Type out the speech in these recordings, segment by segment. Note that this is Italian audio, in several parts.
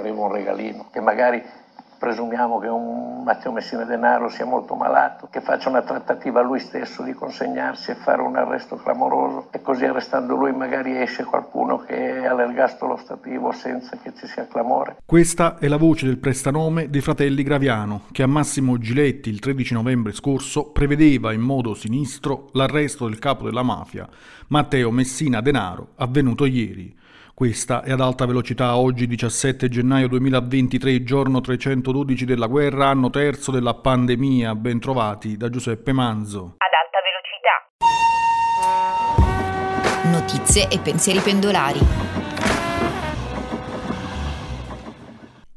arriva un regalino, che magari presumiamo che un Matteo Messina Denaro sia molto malato, che faccia una trattativa lui stesso di consegnarsi e fare un arresto clamoroso e così arrestando lui magari esce qualcuno che è all'ergastolo stativo senza che ci sia clamore. Questa è la voce del prestanome dei fratelli Graviano, che a Massimo Giletti il 13 novembre scorso prevedeva in modo sinistro l'arresto del capo della mafia, Matteo Messina Denaro, avvenuto ieri. Questa è ad alta velocità oggi 17 gennaio 2023, giorno 312 della guerra, anno terzo della pandemia. Bentrovati da Giuseppe Manzo. Ad alta velocità. Notizie e pensieri pendolari.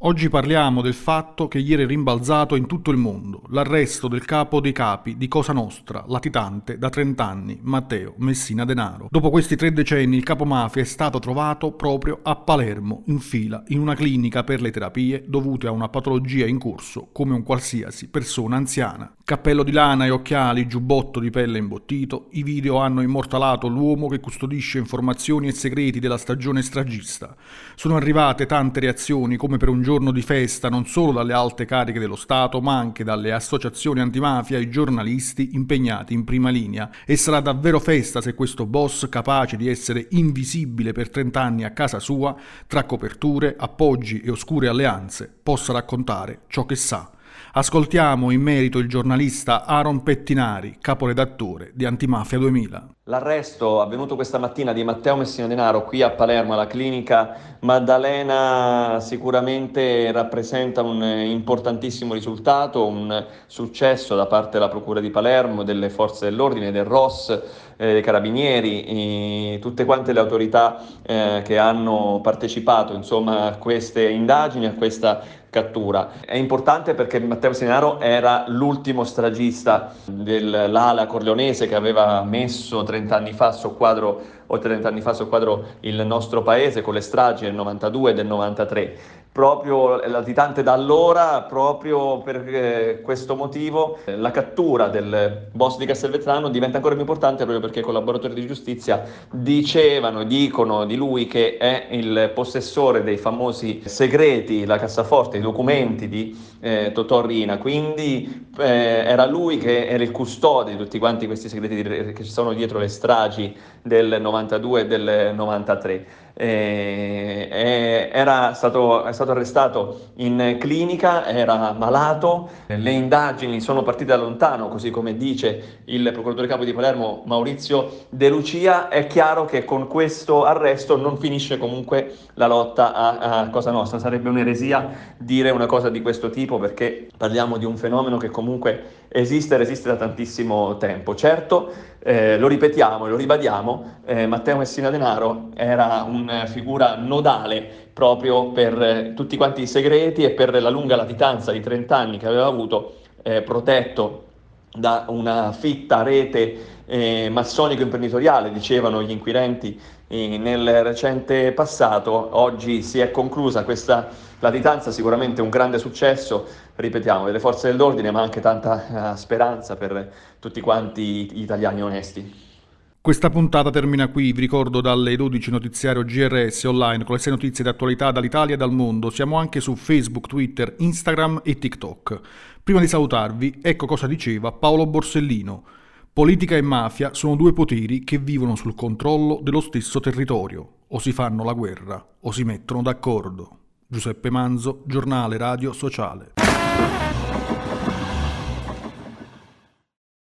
Oggi parliamo del fatto che ieri è rimbalzato in tutto il mondo l'arresto del capo dei capi di Cosa Nostra, latitante da 30 anni, Matteo Messina Denaro. Dopo questi tre decenni il capo mafia è stato trovato proprio a Palermo, in fila, in una clinica per le terapie dovute a una patologia in corso, come un qualsiasi persona anziana. Cappello di lana e occhiali, giubbotto di pelle imbottito, i video hanno immortalato l'uomo che custodisce informazioni e segreti della stagione stragista. Sono arrivate tante reazioni come per un giorno giorno di festa non solo dalle alte cariche dello Stato, ma anche dalle associazioni antimafia e giornalisti impegnati in prima linea. E sarà davvero festa se questo boss, capace di essere invisibile per 30 anni a casa sua, tra coperture, appoggi e oscure alleanze, possa raccontare ciò che sa. Ascoltiamo in merito il giornalista Aaron Pettinari, caporedattore di Antimafia 2000. L'arresto avvenuto questa mattina di Matteo Messina Denaro qui a Palermo alla clinica Maddalena sicuramente rappresenta un importantissimo risultato, un successo da parte della Procura di Palermo, delle forze dell'ordine, del ROS, eh, dei carabinieri, tutte quante le autorità eh, che hanno partecipato insomma, a queste indagini, a questa cattura. È importante perché Matteo Senaro era l'ultimo stragista dell'ala corleonese che aveva messo 30 anni fa a soqquadro, oltre 30 anni fa a soqquadro il nostro paese con le stragi del 92 e del 93 proprio latitante da allora, proprio per eh, questo motivo, eh, la cattura del boss di Castelvetrano diventa ancora più importante proprio perché i collaboratori di giustizia dicevano dicono di lui che è il possessore dei famosi segreti, la cassaforte, i documenti di eh, Totò Rina, quindi eh, era lui che era il custode di tutti quanti questi segreti che ci sono dietro le stragi del 92 e del 93 eh, era stato, è stato arrestato in clinica, era malato, le indagini sono partite da lontano, così come dice il procuratore capo di Palermo Maurizio De Lucia, è chiaro che con questo arresto non finisce comunque la lotta a, a Cosa Nostra, sarebbe un'eresia dire una cosa di questo tipo perché parliamo di un fenomeno che comunque esiste e resiste da tantissimo tempo. Certo, eh, lo ripetiamo e lo ribadiamo, eh, Matteo Messina Denaro era una figura nodale proprio per eh, tutti quanti i segreti e per la lunga latitanza di 30 anni che aveva avuto, eh, protetto da una fitta rete eh, massonico-imprenditoriale, dicevano gli inquirenti eh, nel recente passato. Oggi si è conclusa questa latitanza, sicuramente un grande successo, ripetiamo, delle forze dell'ordine, ma anche tanta uh, speranza per tutti quanti gli italiani onesti. Questa puntata termina qui, vi ricordo dalle 12 notiziario GRS online con le 6 notizie di attualità dall'Italia e dal mondo. Siamo anche su Facebook, Twitter, Instagram e TikTok. Prima di salutarvi, ecco cosa diceva Paolo Borsellino. Politica e mafia sono due poteri che vivono sul controllo dello stesso territorio. O si fanno la guerra o si mettono d'accordo. Giuseppe Manzo, giornale radio sociale.